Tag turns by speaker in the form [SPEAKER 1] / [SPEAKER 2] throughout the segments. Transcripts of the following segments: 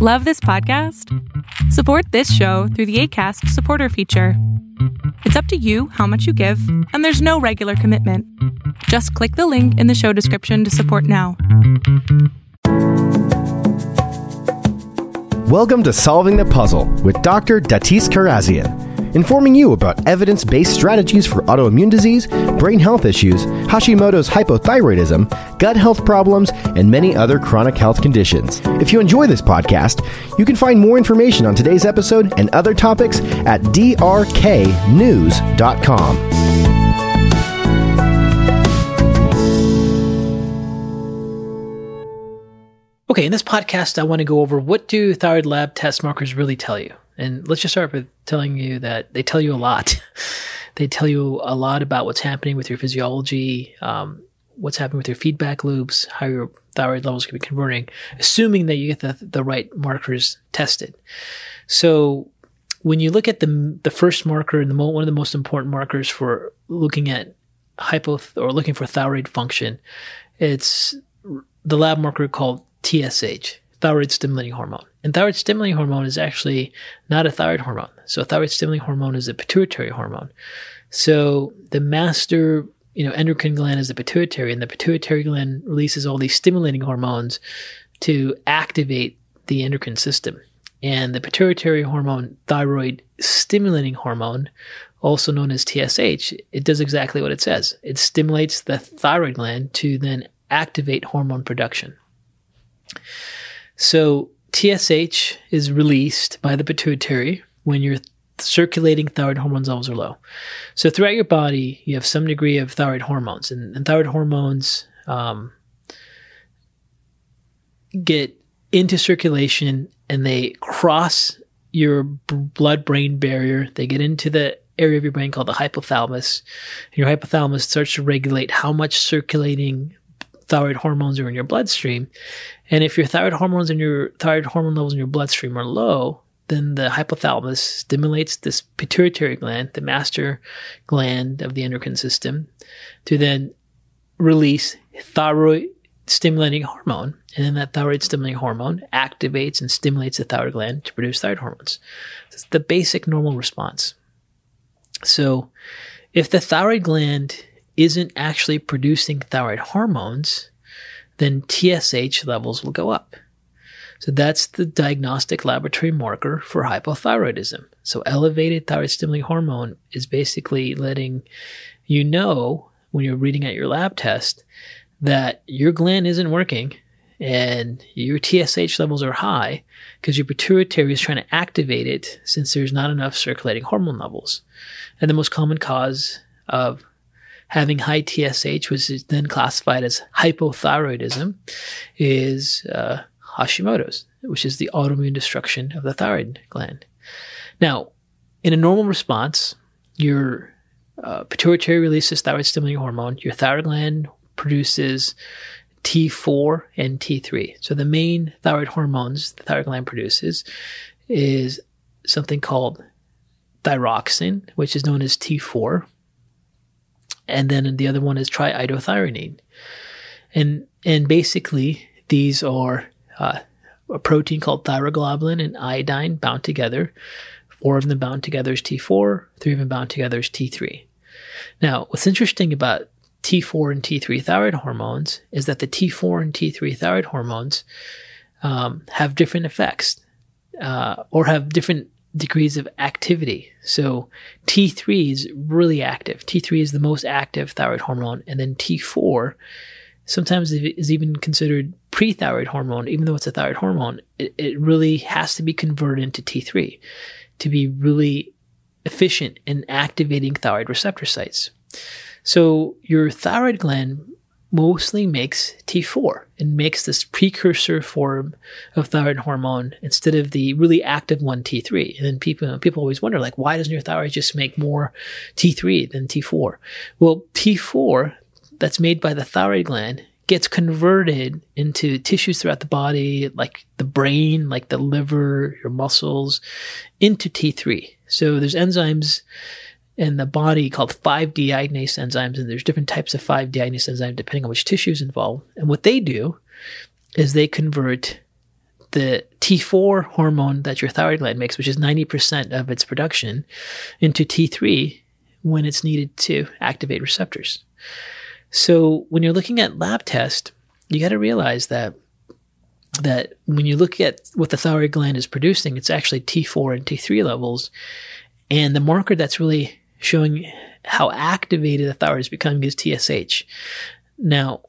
[SPEAKER 1] Love this podcast? Support this show through the ACAST supporter feature. It's up to you how much you give, and there's no regular commitment. Just click the link in the show description to support now.
[SPEAKER 2] Welcome to Solving the Puzzle with Dr. Datis Kharrazian informing you about evidence based strategies for autoimmune disease, brain health issues, Hashimoto's hypothyroidism, gut health problems, and many other chronic health conditions. If you enjoy this podcast, you can find more information on today's episode and other topics at drknews.com.
[SPEAKER 3] Okay, in this podcast, I want to go over what do thyroid lab test markers really tell you. And let's just start with telling you that they tell you a lot. they tell you a lot about what's happening with your physiology, um, what's happening with your feedback loops, how your thyroid levels can be converting, assuming that you get the, the right markers tested. So when you look at the the first marker and the mo- one of the most important markers for looking at hypo or looking for thyroid function, it's the lab marker called TSH, thyroid stimulating hormone. And thyroid stimulating hormone is actually not a thyroid hormone. So thyroid stimulating hormone is a pituitary hormone. So the master, you know, endocrine gland is the pituitary, and the pituitary gland releases all these stimulating hormones to activate the endocrine system. And the pituitary hormone, thyroid stimulating hormone, also known as TSH, it does exactly what it says. It stimulates the thyroid gland to then activate hormone production. So TSH is released by the pituitary when your circulating thyroid hormones levels are low. So throughout your body, you have some degree of thyroid hormones, and, and thyroid hormones um, get into circulation and they cross your blood-brain barrier. They get into the area of your brain called the hypothalamus. And your hypothalamus starts to regulate how much circulating thyroid hormones are in your bloodstream. And if your thyroid hormones and your thyroid hormone levels in your bloodstream are low, then the hypothalamus stimulates this pituitary gland, the master gland of the endocrine system, to then release thyroid stimulating hormone. And then that thyroid stimulating hormone activates and stimulates the thyroid gland to produce thyroid hormones. It's the basic normal response. So if the thyroid gland isn't actually producing thyroid hormones, then TSH levels will go up. So that's the diagnostic laboratory marker for hypothyroidism. So elevated thyroid stimulating hormone is basically letting you know when you're reading out your lab test that your gland isn't working and your TSH levels are high because your pituitary is trying to activate it since there's not enough circulating hormone levels. And the most common cause of having high TSH, which is then classified as hypothyroidism, is uh, Hashimoto's, which is the autoimmune destruction of the thyroid gland. Now, in a normal response, your uh, pituitary releases thyroid stimulating hormone, your thyroid gland produces T4 and T3. So the main thyroid hormones the thyroid gland produces is something called thyroxine, which is known as T4, and then the other one is triiodothyronine. And and basically these are uh, a protein called thyroglobulin and iodine bound together. Four of them bound together is T4, three of them bound together is T3. Now, what's interesting about T4 and T3 thyroid hormones is that the T4 and T3 thyroid hormones um, have different effects uh, or have different degrees of activity. So T3 is really active. T3 is the most active thyroid hormone, and then T4 sometimes is even considered pre-thyroid hormone, even though it's a thyroid hormone. It, it really has to be converted into T3 to be really efficient in activating thyroid receptor sites. So your thyroid gland mostly makes T4 and makes this precursor form of thyroid hormone instead of the really active one T3. And then people people always wonder like why doesn't your thyroid just make more T3 than T4? Well, T4 that's made by the thyroid gland gets converted into tissues throughout the body like the brain, like the liver, your muscles into T3. So there's enzymes in the body called 5-deiodinase enzymes, and there's different types of 5-deiodinase enzymes depending on which tissue is involved. And what they do is they convert the T4 hormone that your thyroid gland makes, which is 90% of its production, into T3 when it's needed to activate receptors. So when you're looking at lab test, you got to realize that that when you look at what the thyroid gland is producing, it's actually T4 and T3 levels. And the marker that's really showing how activated the thyroid is becoming is TSH. Now,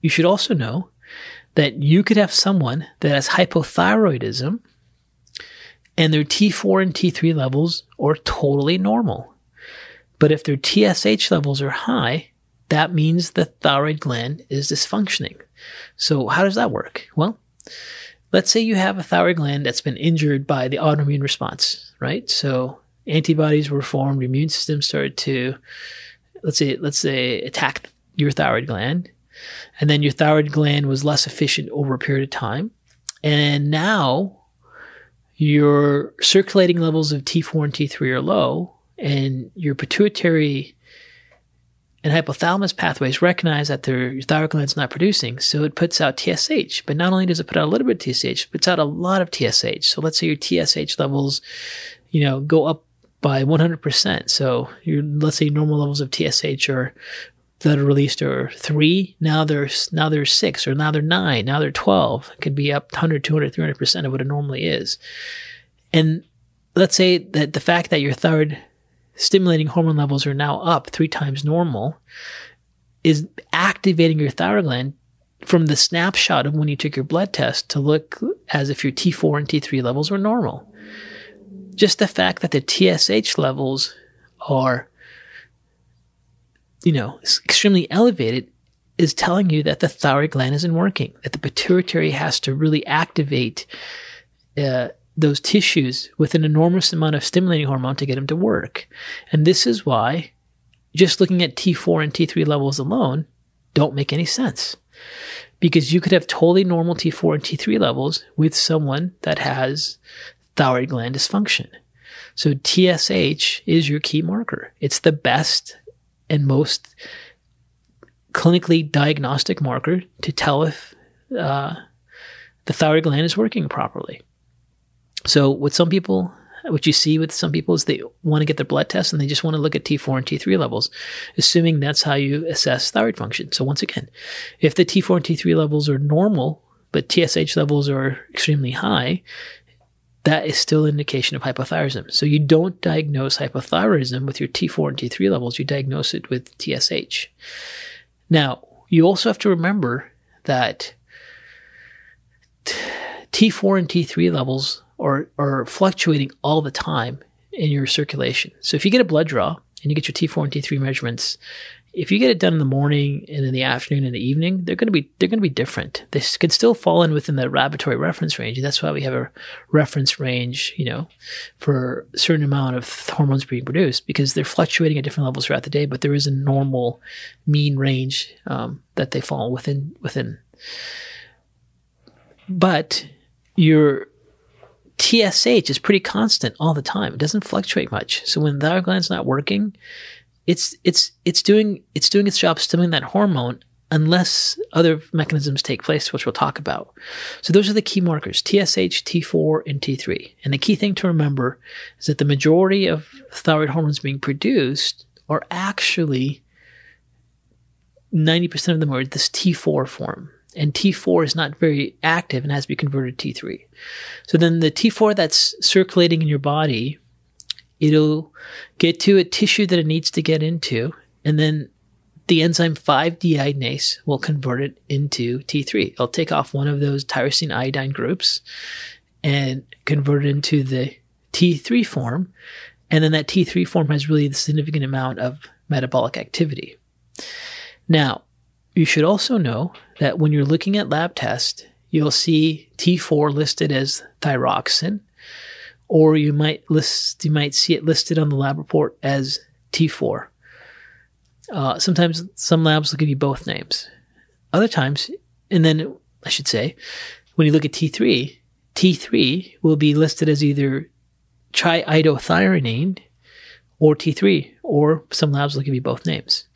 [SPEAKER 3] you should also know that you could have someone that has hypothyroidism and their T4 and T3 levels are totally normal. But if their TSH levels are high, that means the thyroid gland is dysfunctioning. So how does that work? Well, let's say you have a thyroid gland that's been injured by the autoimmune response, right? So antibodies were formed, your immune system started to, let's say, let's say attack your thyroid gland and then your thyroid gland was less efficient over a period of time. And now your circulating levels of T4 and T3 are low, and your pituitary and hypothalamus pathways recognize that their thyroid gland is not producing, so it puts out TSH. But not only does it put out a little bit of TSH, it puts out a lot of TSH. So let's say your TSH levels, you know, go up by 100%. So your let's say normal levels of TSH are that are released are three. Now there's now there's six, or now they're nine. Now they're twelve. It could be up 100, 200, 300 percent of what it normally is. And let's say that the fact that your thyroid stimulating hormone levels are now up three times normal is activating your thyroid gland from the snapshot of when you took your blood test to look as if your T4 and T3 levels were normal. Just the fact that the TSH levels are you know, extremely elevated is telling you that the thyroid gland isn't working, that the pituitary has to really activate uh, those tissues with an enormous amount of stimulating hormone to get them to work. And this is why just looking at T4 and T3 levels alone don't make any sense. Because you could have totally normal T4 and T3 levels with someone that has thyroid gland dysfunction. So TSH is your key marker. It's the best and most clinically diagnostic marker to tell if uh, the thyroid gland is working properly. So, with some people, what you see with some people is they want to get their blood test and they just want to look at T4 and T3 levels, assuming that's how you assess thyroid function. So, once again, if the T4 and T3 levels are normal, but TSH levels are extremely high, that is still an indication of hypothyroidism. So you don't diagnose hypothyroidism with your T4 and T3 levels, you diagnose it with TSH. Now, you also have to remember that T4 and T3 levels are, are fluctuating all the time in your circulation. So if you get a blood draw and you get your T4 and T3 measurements if you get it done in the morning and in the afternoon and the evening, they're going to be they're going to be different. This could still fall in within the laboratory reference range. That's why we have a reference range, you know, for a certain amount of hormones being produced because they're fluctuating at different levels throughout the day. But there is a normal mean range um, that they fall within within. But your TSH is pretty constant all the time. It doesn't fluctuate much. So when the thyroid gland's not working, it's it's it's doing it's doing its job stimulating that hormone unless other mechanisms take place, which we'll talk about. So those are the key markers, TSH, T4, and T3. And the key thing to remember is that the majority of thyroid hormones being produced are actually 90% of them are this T4 form. And T4 is not very active and has to be converted to T3. So then the T4 that's circulating in your body it'll get to a tissue that it needs to get into, and then the enzyme 5-deiodinase will convert it into T3. It'll take off one of those tyrosine iodine groups and convert it into the T3 form. And then that T3 form has really the significant amount of metabolic activity. Now, you should also know that when you're looking at lab tests, you'll see T4 listed as thyroxine or you might list you might see it listed on the lab report as T4. Uh, sometimes some labs will give you both names. Other times, and then I should say, when you look at T3, T3 will be listed as either triiodothyronine or T3, or some labs will give you both names.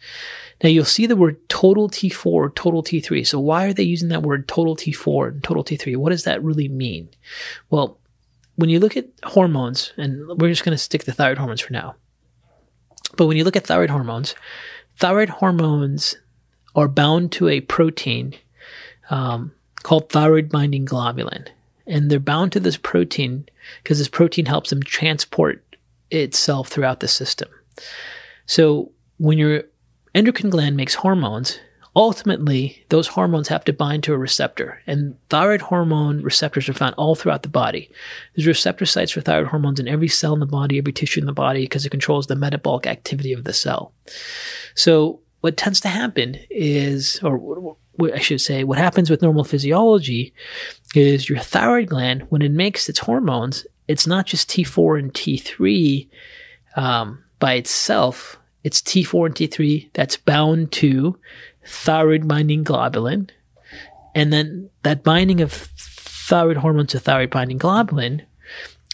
[SPEAKER 3] Now you'll see the word total T4, total T3. So why are they using that word total T4 and total T3? What does that really mean? Well, when you look at hormones, and we're just going to stick to thyroid hormones for now. But when you look at thyroid hormones, thyroid hormones are bound to a protein um, called thyroid binding globulin. And they're bound to this protein because this protein helps them transport itself throughout the system. So when your endocrine gland makes hormones, ultimately those hormones have to bind to a receptor. And thyroid hormone receptors are found all throughout the body. There's receptor sites for thyroid hormones in every cell in the body, every tissue in the body, because it controls the metabolic activity of the cell. So what tends to happen is, or I should say, what happens with normal physiology is your thyroid gland, when it makes its hormones, it's not just T4 and T3 um, by itself. It's T4 and T3 that's bound to thyroid binding globulin. And then that binding of thyroid hormone to thyroid binding globulin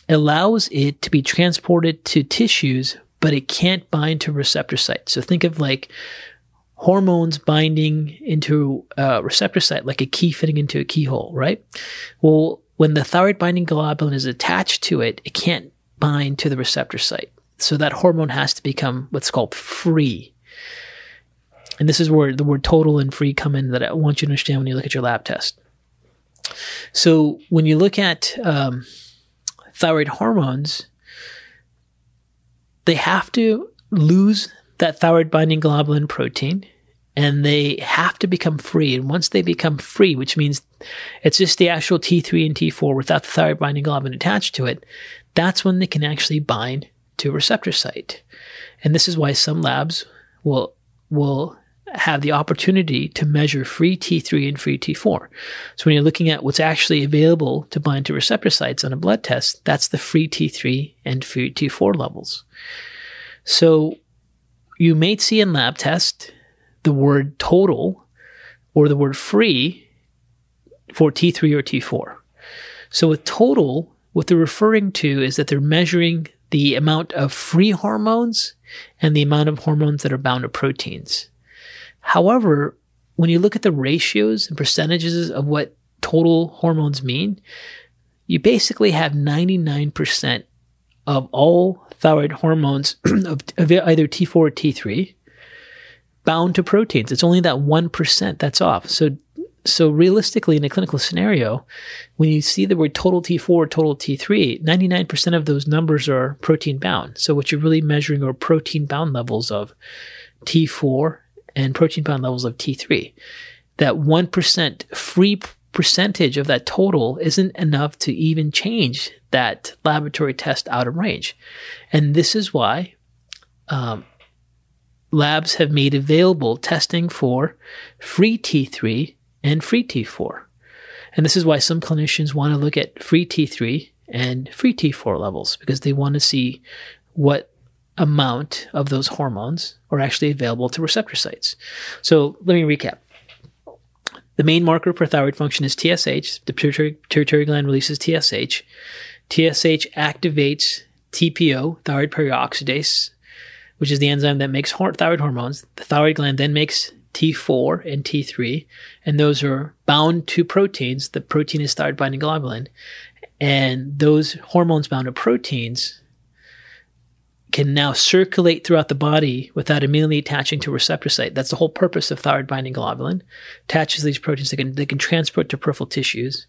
[SPEAKER 3] allows it to be transported to tissues, but it can't bind to receptor sites. So think of like hormones binding into a receptor site, like a key fitting into a keyhole, right? Well, when the thyroid binding globulin is attached to it, it can't bind to the receptor site. So that hormone has to become what's called free. And this is where the word total and free come in that I want you to understand when you look at your lab test. So when you look at um, thyroid hormones, they have to lose that thyroid binding globulin protein and they have to become free. And once they become free, which means it's just the actual T3 and T4 without the thyroid binding globulin attached to it, that's when they can actually bind to a receptor site. And this is why some labs will will have the opportunity to measure free T3 and free T4. So when you're looking at what's actually available to bind to receptor sites on a blood test, that's the free T3 and free T4 levels. So you may see in lab test the word total or the word free for T3 or T4. So with total, what they're referring to is that they're measuring the amount of free hormones and the amount of hormones that are bound to proteins. However, when you look at the ratios and percentages of what total hormones mean, you basically have 99% of all thyroid hormones of, of either T4 or T3 bound to proteins. It's only that 1% that's off. So, so realistically, in a clinical scenario, when you see the word total T4 or total T3, 99% of those numbers are protein bound. So what you're really measuring are protein bound levels of T4 and protein bound levels of T3. That 1% free percentage of that total isn't enough to even change that laboratory test out of range. And this is why um, labs have made available testing for free T3 and free T4. And this is why some clinicians want to look at free T3 and free T4 levels because they want to see what amount of those hormones are actually available to receptor sites. So let me recap. The main marker for thyroid function is TSH. The pituitary, pituitary gland releases TSH. TSH activates TPO, thyroid peroxidase, which is the enzyme that makes thyroid hormones. The thyroid gland then makes T4 and T3, and those are bound to proteins. The protein is thyroid binding globulin. And those hormones bound to proteins can now circulate throughout the body without immediately attaching to a receptor site. That's the whole purpose of thyroid binding globulin. Attaches these proteins that can, they can transport to peripheral tissues.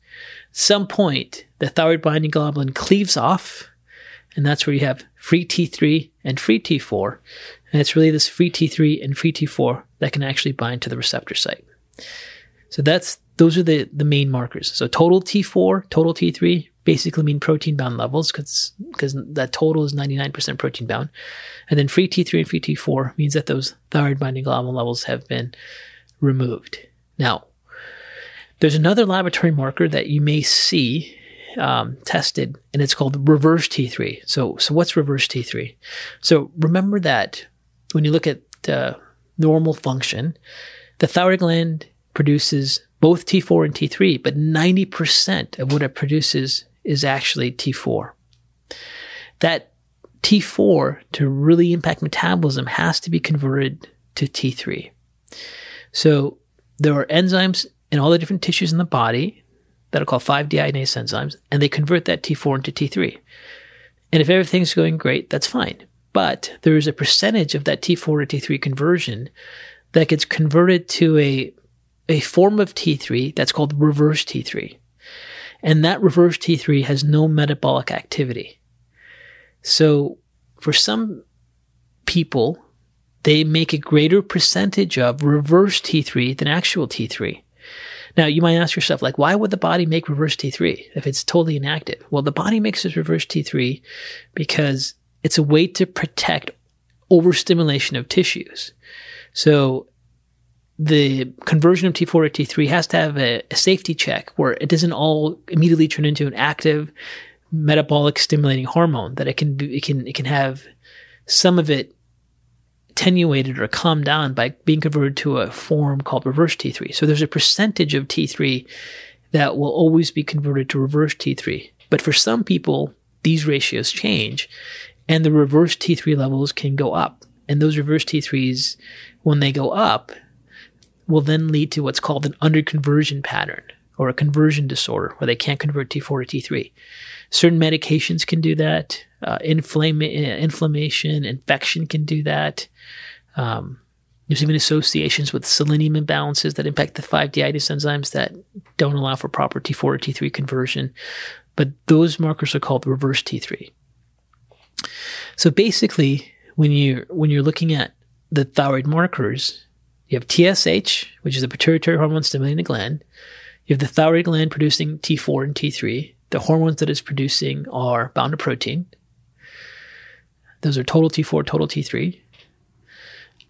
[SPEAKER 3] Some point, the thyroid binding globulin cleaves off, and that's where you have free T3 and free T4. And it's really this free T3 and free T4 that can actually bind to the receptor site. So that's those are the, the main markers. So total T4, total T3, basically mean protein bound levels because because that total is 99% protein bound. And then free T3 and free T4 means that those thyroid binding globulin levels have been removed. Now, there's another laboratory marker that you may see um, tested, and it's called reverse T3. So, so what's reverse T3? So remember that when you look at uh, normal function, the thyroid gland produces both T4 and T3, but 90% of what it produces is actually T4. That T4 to really impact metabolism has to be converted to T3. So there are enzymes in all the different tissues in the body that are called 5-deiodinase enzymes, and they convert that T4 into T3. And if everything's going great, that's fine. But there is a percentage of that T4 to T3 conversion that gets converted to a, a form of T3 that's called reverse T3. And that reverse T3 has no metabolic activity. So for some people, they make a greater percentage of reverse T3 than actual T3. Now, you might ask yourself, like, why would the body make reverse T3 if it's totally inactive? Well, the body makes this reverse T3 because it's a way to protect overstimulation of tissues. So the conversion of T4 to T3 has to have a, a, safety check where it doesn't all immediately turn into an active metabolic stimulating hormone that it can it can it can have some of it attenuated or calmed down by being converted to a form called reverse T3. So there's a percentage of T3 that will always be converted to reverse T3. But for some people, these ratios change and the reverse T3 levels can go up. And those reverse T3s, when they go up, will then lead to what's called an underconversion pattern or a conversion disorder where they can't convert T4 to T3. Certain medications can do that. Uh, inflama- inflammation, infection can do that. Um, there's even associations with selenium imbalances that impact the 5-deiodinase enzymes that don't allow for proper T4 to T3 conversion. But those markers are called reverse T3. So basically, when you when you're looking at the thyroid markers, you have TSH, which is a pituitary hormone stimulating the gland. You have the thyroid gland producing T4 and T3. The hormones that it's producing are bound to protein. Those are total T4, total T3.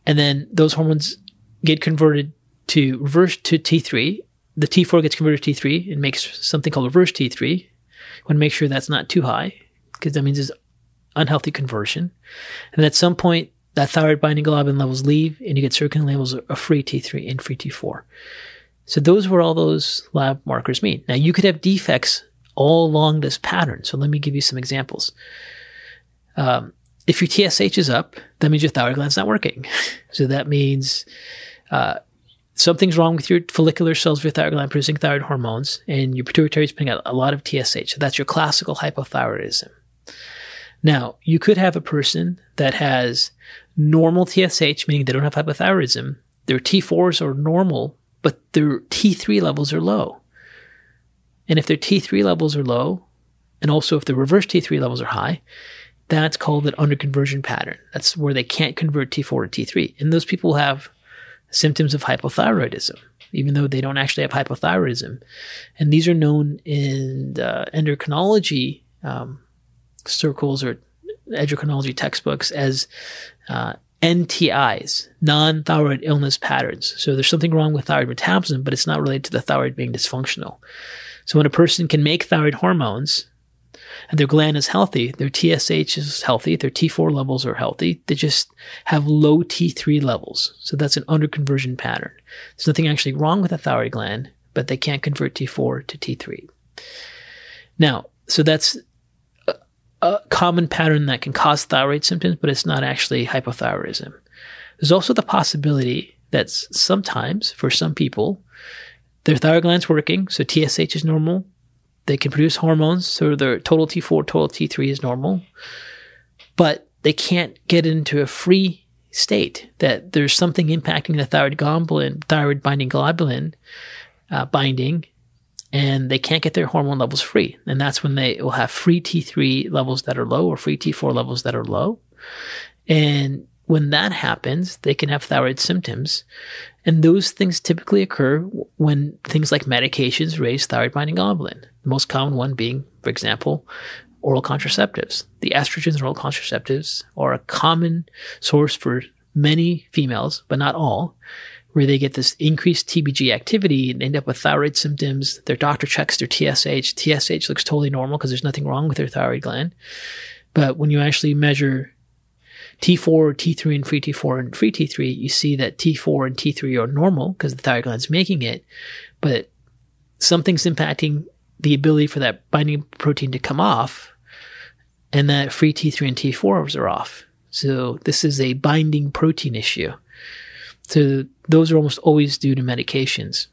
[SPEAKER 3] And then those hormones get converted to reverse to T3. The T4 gets converted to T3 and makes something called reverse T3. You want to make sure that's not too high because that means it's unhealthy conversion. And at some point, that thyroid binding globulin levels leave and you get circulating levels of free T3 and free T4. So those were all those lab markers mean. Now you could have defects all along this pattern. So let me give you some examples. Um, if your TSH is up, that means your thyroid gland's not working. so that means uh, something's wrong with your follicular cells of your thyroid gland producing thyroid hormones, and your pituitary is putting out a lot of TSH. So that's your classical hypothyroidism. Now, you could have a person that has normal TSH, meaning they don't have hypothyroidism. Their T4s are normal, but their T3 levels are low. And if their T3 levels are low, and also if the reverse T3 levels are high, that's called an underconversion pattern. That's where they can't convert T4 to T3. And those people have symptoms of hypothyroidism, even though they don't actually have hypothyroidism. And these are known in endocrinology um, circles or endocrinology textbooks as uh, NTIs, non thyroid illness patterns. So there's something wrong with thyroid metabolism, but it's not related to the thyroid being dysfunctional. So when a person can make thyroid hormones and their gland is healthy, their TSH is healthy, their T4 levels are healthy, they just have low T3 levels. So that's an underconversion pattern. There's nothing actually wrong with the thyroid gland, but they can't convert T4 to T3. Now, so that's a common pattern that can cause thyroid symptoms, but it's not actually hypothyroidism. There's also the possibility that sometimes, for some people, their thyroid gland's working, so TSH is normal. They can produce hormones, so their total T4, total T3 is normal. But they can't get into a free state that there's something impacting the thyroid globulin, thyroid binding globulin uh, binding, and they can't get their hormone levels free. And that's when they will have free T3 levels that are low or free T4 levels that are low. And when that happens, they can have thyroid symptoms. And those things typically occur when things like medications raise thyroid binding globulin. The most common one being, for example, oral contraceptives. The estrogens and oral contraceptives are a common source for many females, but not all, where they get this increased TBG activity and end up with thyroid symptoms. Their doctor checks their TSH. TSH looks totally normal because there's nothing wrong with their thyroid gland. But when you actually measure T4, T3, and free T4 and free T3, you see that T4 and T3 are normal because the thyroid gland is making it, but something's impacting the ability for that binding protein to come off, and that free T3 and T4s are off. So this is a binding protein issue. So those are almost always due to medications.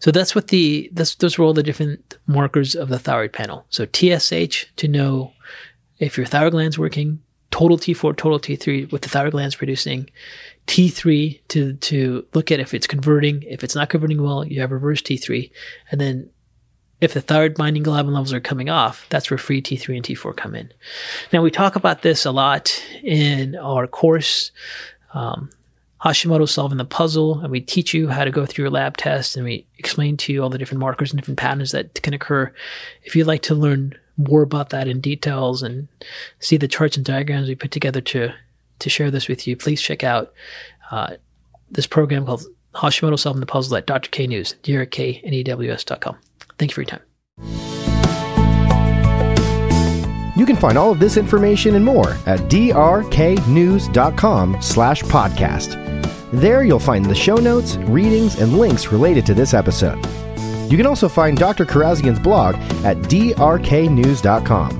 [SPEAKER 3] So that's what the that's those were all the different markers of the thyroid panel. So TSH to know if your thyroid gland's working, total T4, total T3, what the thyroid gland's producing, T3 to to look at if it's converting. If it's not converting well, you have reverse T3, and then if the thyroid binding globulin levels are coming off, that's where free T3 and T4 come in. Now we talk about this a lot in our course. Um, Hashimoto solving the puzzle, and we teach you how to go through your lab test, and we explain to you all the different markers and different patterns that can occur. If you'd like to learn more about that in details and see the charts and diagrams we put together to to share this with you, please check out uh, this program called Hashimoto Solving the Puzzle at Dr. K News, drknews.com. Thank you for your time.
[SPEAKER 2] You can find all of this information and more at drknews.com slash podcast. There you'll find the show notes, readings, and links related to this episode. You can also find Dr. Kharrazian's blog at drknews.com.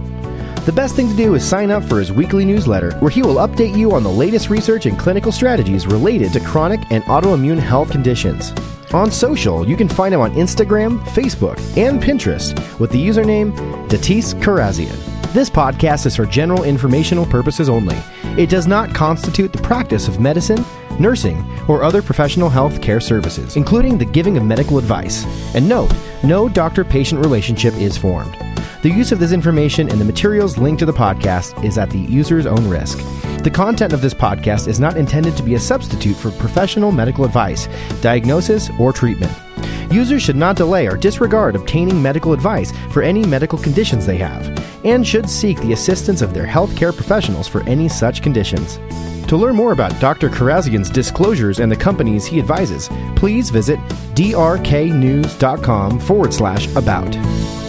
[SPEAKER 2] The best thing to do is sign up for his weekly newsletter, where he will update you on the latest research and clinical strategies related to chronic and autoimmune health conditions. On social, you can find him on Instagram, Facebook, and Pinterest with the username Datis Kharrazian. This podcast is for general informational purposes only. It does not constitute the practice of medicine, nursing, or other professional health care services, including the giving of medical advice. And note, no doctor patient relationship is formed. The use of this information and the materials linked to the podcast is at the user's own risk. The content of this podcast is not intended to be a substitute for professional medical advice, diagnosis, or treatment. Users should not delay or disregard obtaining medical advice for any medical conditions they have, and should seek the assistance of their healthcare professionals for any such conditions. To learn more about Dr. Kharrazian's disclosures and the companies he advises, please visit drknews.com forward slash about.